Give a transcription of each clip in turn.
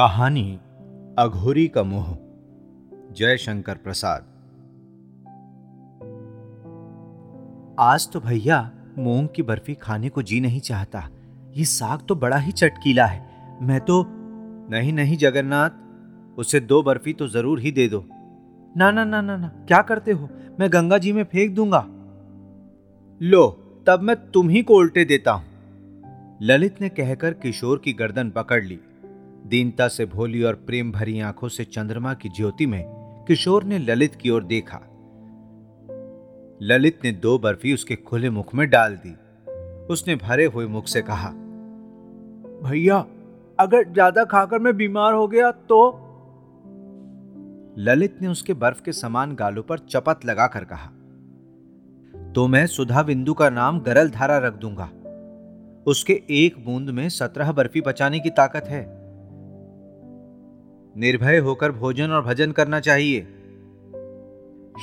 कहानी अघोरी का मोह। जय शंकर प्रसाद। आज तो भैया मूंग की बर्फ़ी खाने को जी नहीं चाहता। ये साग तो बड़ा ही चटकीला है। मैं तो नहीं नहीं, जगन्नाथ। उसे दो बर्फ़ी तो ज़रूर ही दे दो। ना ना ना ना ना, क्या करते हो? मैं गंगा जी में फेंक दूँगा। लो, तब मैं तुम ही को उल्टे देता हूँ। ललित ने कहकर किशोर की गर्दन पकड़ ली। दीनता से भोली और प्रेम भरी आँखों से चंद्रमा की ज्योति में किशोर ने ललित की ओर देखा। ललित ने दो बर्फ़ी उसके खुले मुख में डाल दी। उसने भरे हुए मुख से कहा भैया अगर ज़्यादा खाकर मैं बीमार हो गया तो? ललित ने उसके बर्फ़ के समान गालों पर चपत लगाकर कहा तो मैं सुधा बिंदु का नाम गरल धारा रख दूँगा। उसके एक बूंद में सत्रह बर्फ़ी बचाने की ताकत है। निर्भय होकर भोजन और भजन करना चाहिए।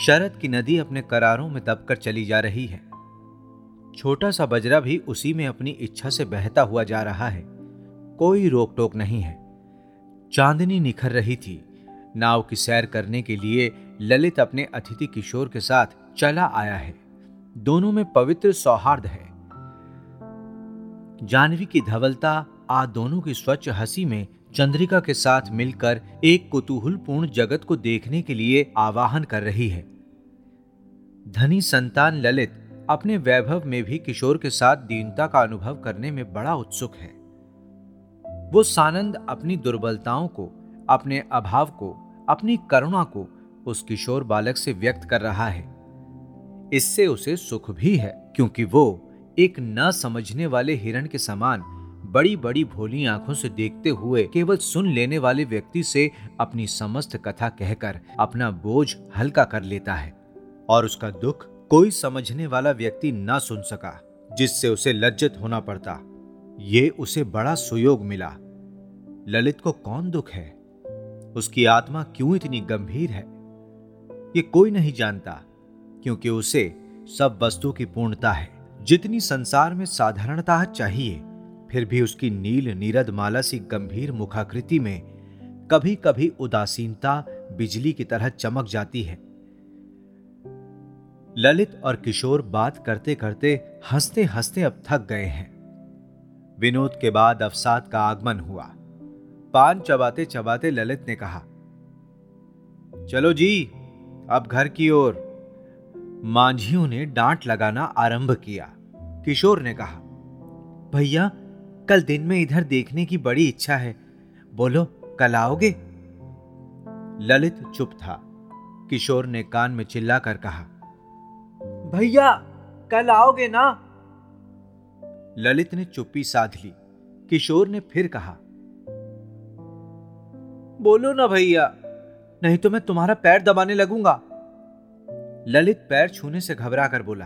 शरद की नदी अपने करारों में दबकर चली जा रही है। छोटा सा बजरा भी उसी में अपनी इच्छा से बहता हुआ जा रहा है। कोई रोक टोक नहीं है। चांदनी निखर रही थी। नाव की सैर करने के लिए ललित अपने अतिथि किशोर के साथ चला आया है। दोनों में पवित्र सौहार्द है। जानवी की धवलता आ दोनों की स्वच्छ हँसी में चंद्रिका के साथ मिलकर एक कुतूहलपूर्ण जगत को देखने के लिए आवाहन कर रही है। धनी संतान ललित अपने वैभव में भी किशोर के साथ दीनता का अनुभव करने में बड़ा उत्सुक है। वो सानंद अपनी दुर्बलताओं को, अपने अभाव को, अपनी करुणा को उस किशोर बालक से व्यक्त कर रहा है। इससे उसे सुख भी है, क्योंकि वो एक न समझने वाले हिरण के समान बड़ी बड़ी भोली आँखों से देखते हुए केवल सुन लेने वाले व्यक्ति से अपनी समस्त कथा कहकर अपना बोझ हल्का कर लेता है और उसका दुख कोई समझने वाला व्यक्ति ना सुन सका, जिससे उसे लज्जित होना पड़ता। ये उसे बड़ा सुयोग मिला। ललित को कौन दुख है? उसकी आत्मा क्यों इतनी गंभीर है? ये कोई नहीं जानता, क्योंकि उसे सब वस्तु की पूर्णता है। जितनी संसार में साधारणता चाहिए फिर भी उसकी नील नीरद माला सी गंभीर मुखाकृति में कभी कभी उदासीनता बिजली की तरह चमक जाती है। ललित और किशोर बात करते करते हँसते हँसते अब थक गए हैं। विनोद के बाद अवसाद का आगमन हुआ। पान चबाते चबाते ललित ने कहा, चलो जी, अब घर की ओर। मांझियों ने डांट लगाना आरंभ किया। किशोर ने कहा, भैया कल दिन में इधर देखने की बड़ी इच्छा है। बोलो कल आओगे? ललित चुप था। किशोर ने कान में चिल्ला कर कहा भैया कल आओगे ना? ललित ने चुप्पी साध ली। किशोर ने फिर कहा बोलो ना भैया नहीं तो मैं तुम्हारा पैर दबाने लगूँगा। ललित पैर छूने से घबरा कर बोला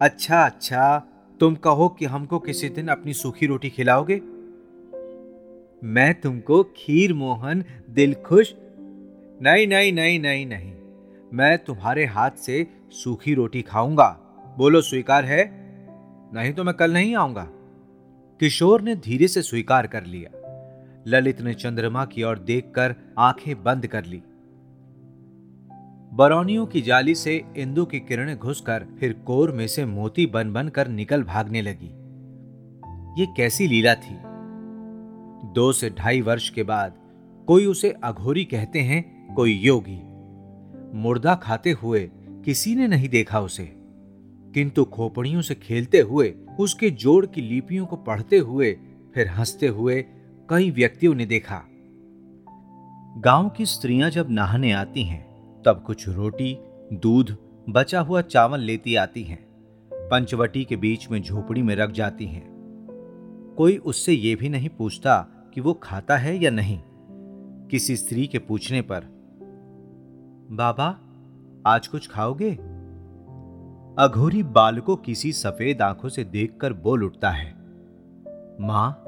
अच्छा अच्छा तुम कहो कि हमको किसी दिन अपनी सूखी रोटी खिलाओगे? मैं तुमको खीर मोहन, दिल खुश नहीं नहीं नहीं नहीं नहीं। मैं तुम्हारे हाथ से सूखी रोटी खाऊँगा। बोलो, स्वीकार है? नहीं तो मैं कल नहीं आऊँगा। किशोर ने धीरे से स्वीकार कर लिया। ललित ने चंद्रमा की ओर देखकर आँखें बंद कर ली। बरौनियों की जाली से इंदु की किरणें घुसकर फिर कोर में से मोती बन बन कर निकल भागने लगी। ये कैसी लीला थी? दो से ढाई वर्ष के बाद कोई उसे अघोरी कहते हैं, कोई योगी। मुर्दा खाते हुए किसी ने नहीं देखा उसे। किंतु खोपड़ियों से खेलते हुए, उसके जोड़ की लिपियों को पढ़ते हुए, फिर हँसते हुए कई व्यक्तियों ने देखा। गाँव की स्त्रियाँ जब नहाने आती हैं तब कुछ रोटी, दूध, बचा हुआ चावल लेती आती हैं। पंचवटी के बीच में झोपड़ी में रख जाती हैं। कोई उससे यह भी नहीं पूछता कि वो खाता है या नहीं। किसी स्त्री के पूछने पर, बाबा, आज कुछ खाओगे? अघोरी बाल को किसी सफ़ेद आँखों से देखकर बोल उठता है, माँ,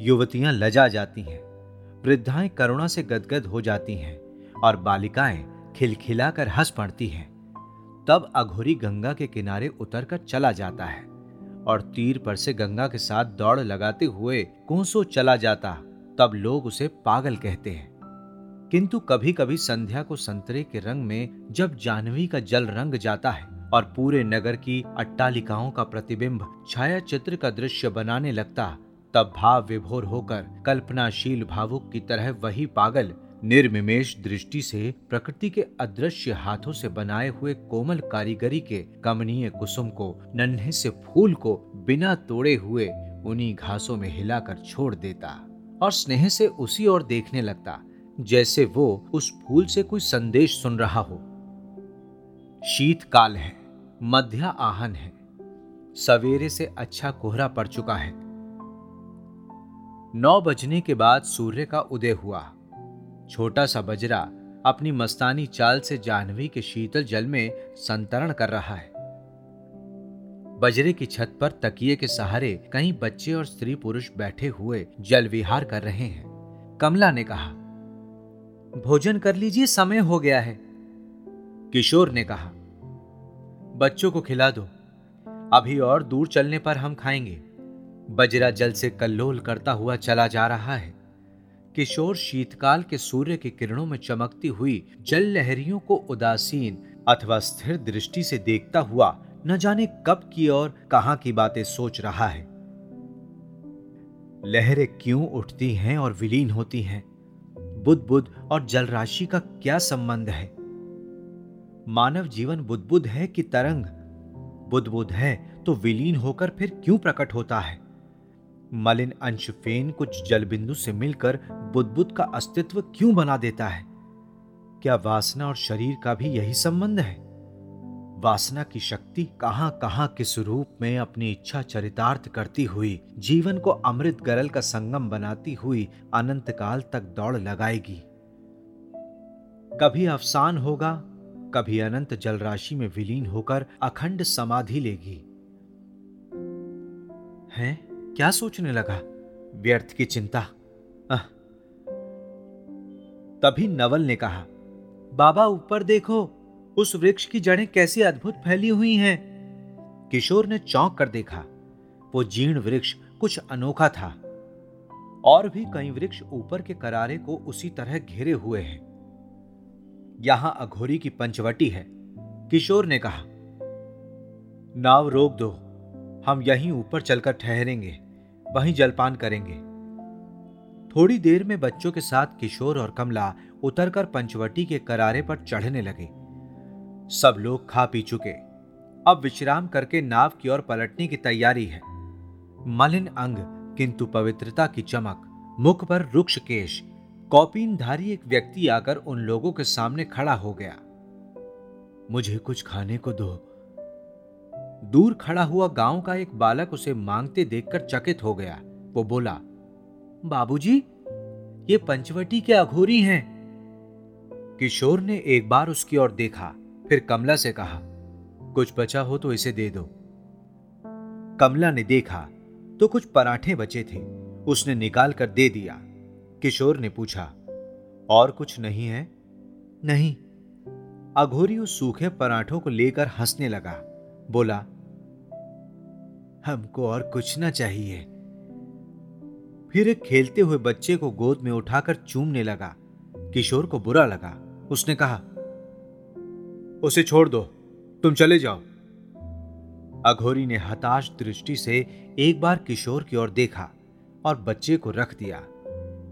युवतियाँ लजा जाती हैं। वृद्धाएँ करुणा से गदगद हो जाती हैं। और बालिकाएँ खिलखिलाकर हंस पड़ती हैं। तब अघोरी गंगा के किनारे उतरकर चला जाता है और तीर पर से गंगा के साथ दौड़ लगाते हुए कोसों चला जाता, तब लोग उसे पागल कहते हैं। किंतु कभी कभी संध्या को संतरे के रंग में जब जानवी का जल रंग जाता है और पूरे नगर की अट्टालिकाओं का प्रतिबिंब छाया चित्र का दृश्य बनाने लगता, तब भाव विभोर होकर कल्पनाशील भावुक की तरह वही पागल निर्मिमेश दृष्टि से प्रकृति के अदृश्य हाथों से बनाए हुए कोमल कारीगरी के कमनीय कुसुम को, नन्हे से फूल को बिना तोड़े हुए उन्हीं घासों में हिलाकर छोड़ देता और स्नेह से उसी ओर देखने लगता, जैसे वो उस फूल से कोई संदेश सुन रहा हो। शीतकाल है, मध्या आहन है, सवेरे से अच्छा कोहरा पड़ चुका है। नौ बजने के बाद सूर्य का उदय हुआ। छोटा सा बजरा अपनी मस्तानी चाल से जाह्नवी के शीतल जल में संतरण कर रहा है। बजरे की छत पर तकिए के सहारे कई बच्चे और स्त्री पुरुष बैठे हुए जल विहार कर रहे हैं। कमला ने कहा, भोजन कर लीजिए, समय हो गया है। किशोर ने कहा, बच्चों को खिला दो, अभी और दूर चलने पर हम खाएँगे। बजरा जल से कल्लोल करता हुआ चला जा रहा है। किशोर शीतकाल के सूर्य की किरणों में चमकती हुई जल लहरियों को उदासीन अथवा स्थिर दृष्टि से देखता हुआ न जाने कब की और कहाँ की बातें सोच रहा है। लहरें क्यों उठती हैं और विलीन होती हैं? बुद्ध बुद्ध और जलराशि का क्या संबंध है? मानव जीवन बुद्ध बुद्ध है कि तरंग? बुद्ध बुद्ध है तो विलीन होकर फिर क्यों प्रकट होता है? मलिन अंश फेन कुछ जल बिंदु से मिलकर बुद्ध का अस्तित्व क्यों बना देता है? क्या वासना और शरीर का भी यही संबंध है? वासना की शक्ति कहाँ कहाँ किस रूप में अपनी इच्छा चरितार्थ करती हुई, जीवन को अमृत गरल का संगम बनाती हुई अनंत काल तक दौड़ लगाएगी? कभी अफसान होगा, कभी अनंत जलराशि में विलीन होकर अखंड समाधि लेगी। हैं? क्या सोचने लगा? व्यर्थ की चिंता। तभी नवल ने कहा, बाबा, ऊपर देखो, उस वृक्ष की जड़ें कैसी अद्भुत फैली हुई हैं। किशोर ने चौंक कर देखा, वो जीर्ण वृक्ष कुछ अनोखा था। और भी कई वृक्ष ऊपर के करारे को उसी तरह घेरे हुए हैं। यहाँ अघोरी की पंचवटी है। किशोर ने कहा, नाव रोक दो, हम यहीं ऊपर चलकर ठहरेंगे। वहीं जलपान करेंगे। थोड़ी देर में बच्चों के साथ किशोर और कमला उतरकर पंचवटी के करारे पर चढ़ने लगे। सब लोग खा पी चुके। अब विश्राम करके नाव की ओर पलटने की तैयारी है। मलिन अंग, किंतु पवित्रता की चमक, मुख पर रुक्ष केश, कौपीनधारी एक व्यक्ति आकर उन लोगों के सामने खड़ा हो गया। मुझे कुछ खाने को दो। दूर खड़ा हुआ गाँव का एक बालक उसे मांगते देखकर चकित हो गया। वो बोला बाबूजी, ये पंचवटी के अघोरी हैं। किशोर ने एक बार उसकी ओर देखा फिर कमला से कहा कुछ बचा हो तो इसे दे दो। कमला ने देखा तो कुछ पराठे बचे थे उसने निकाल कर दे दिया। किशोर ने पूछा और कुछ नहीं है? नहीं। अघोरी उस सूखे पराठों को लेकर हंसने लगा। बोला हमको और कुछ ना चाहिए. फिर एक खेलते हुए बच्चे को गोद में उठाकर चूमने लगा। किशोर को बुरा लगा। उसने कहा उसे छोड़ दो तुम चले जाओ। अघोरी ने हताश दृष्टि से एक बार किशोर की ओर देखा और बच्चे को रख दिया।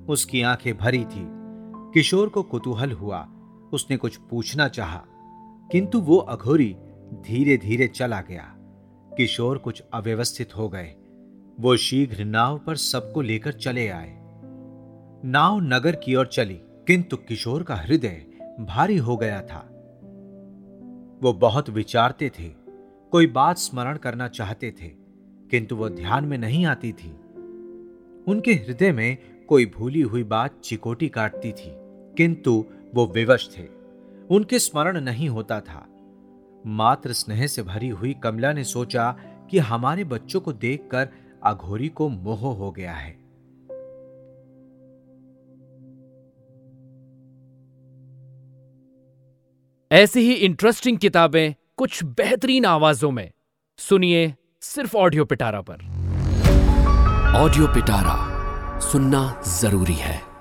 उसकी आँखें भरी थी। किशोर को कुतूहल हुआ। उसने कुछ पूछना चाहा, किंतु वो अघोरी धीरे धीरे चला गया। किशोर कुछ अव्यवस्थित हो गए। वो शीघ्र नाव पर सबको लेकर चले आए। नाव नगर की ओर चली, किंतु किशोर का हृदय भारी हो गया था। वो बहुत विचारते थे, कोई बात स्मरण करना चाहते थे, किंतु वो ध्यान में नहीं आती थी। उनके हृदय में कोई भूली हुई बात चिकोटी काटती थी, किंतु वो विवश थे। उनके स्मरण नहीं होता था। मात्र स्नेह से भरी हुई कमला ने सोचा कि हमारे बच्चों को देखकर अघोरी को मोह हो गया है। ऐसी ही इंटरेस्टिंग किताबें कुछ बेहतरीन आवाजों में। सुनिए सिर्फ़ ऑडियो पिटारा पर। ऑडियो पिटारा सुनना ज़रूरी है।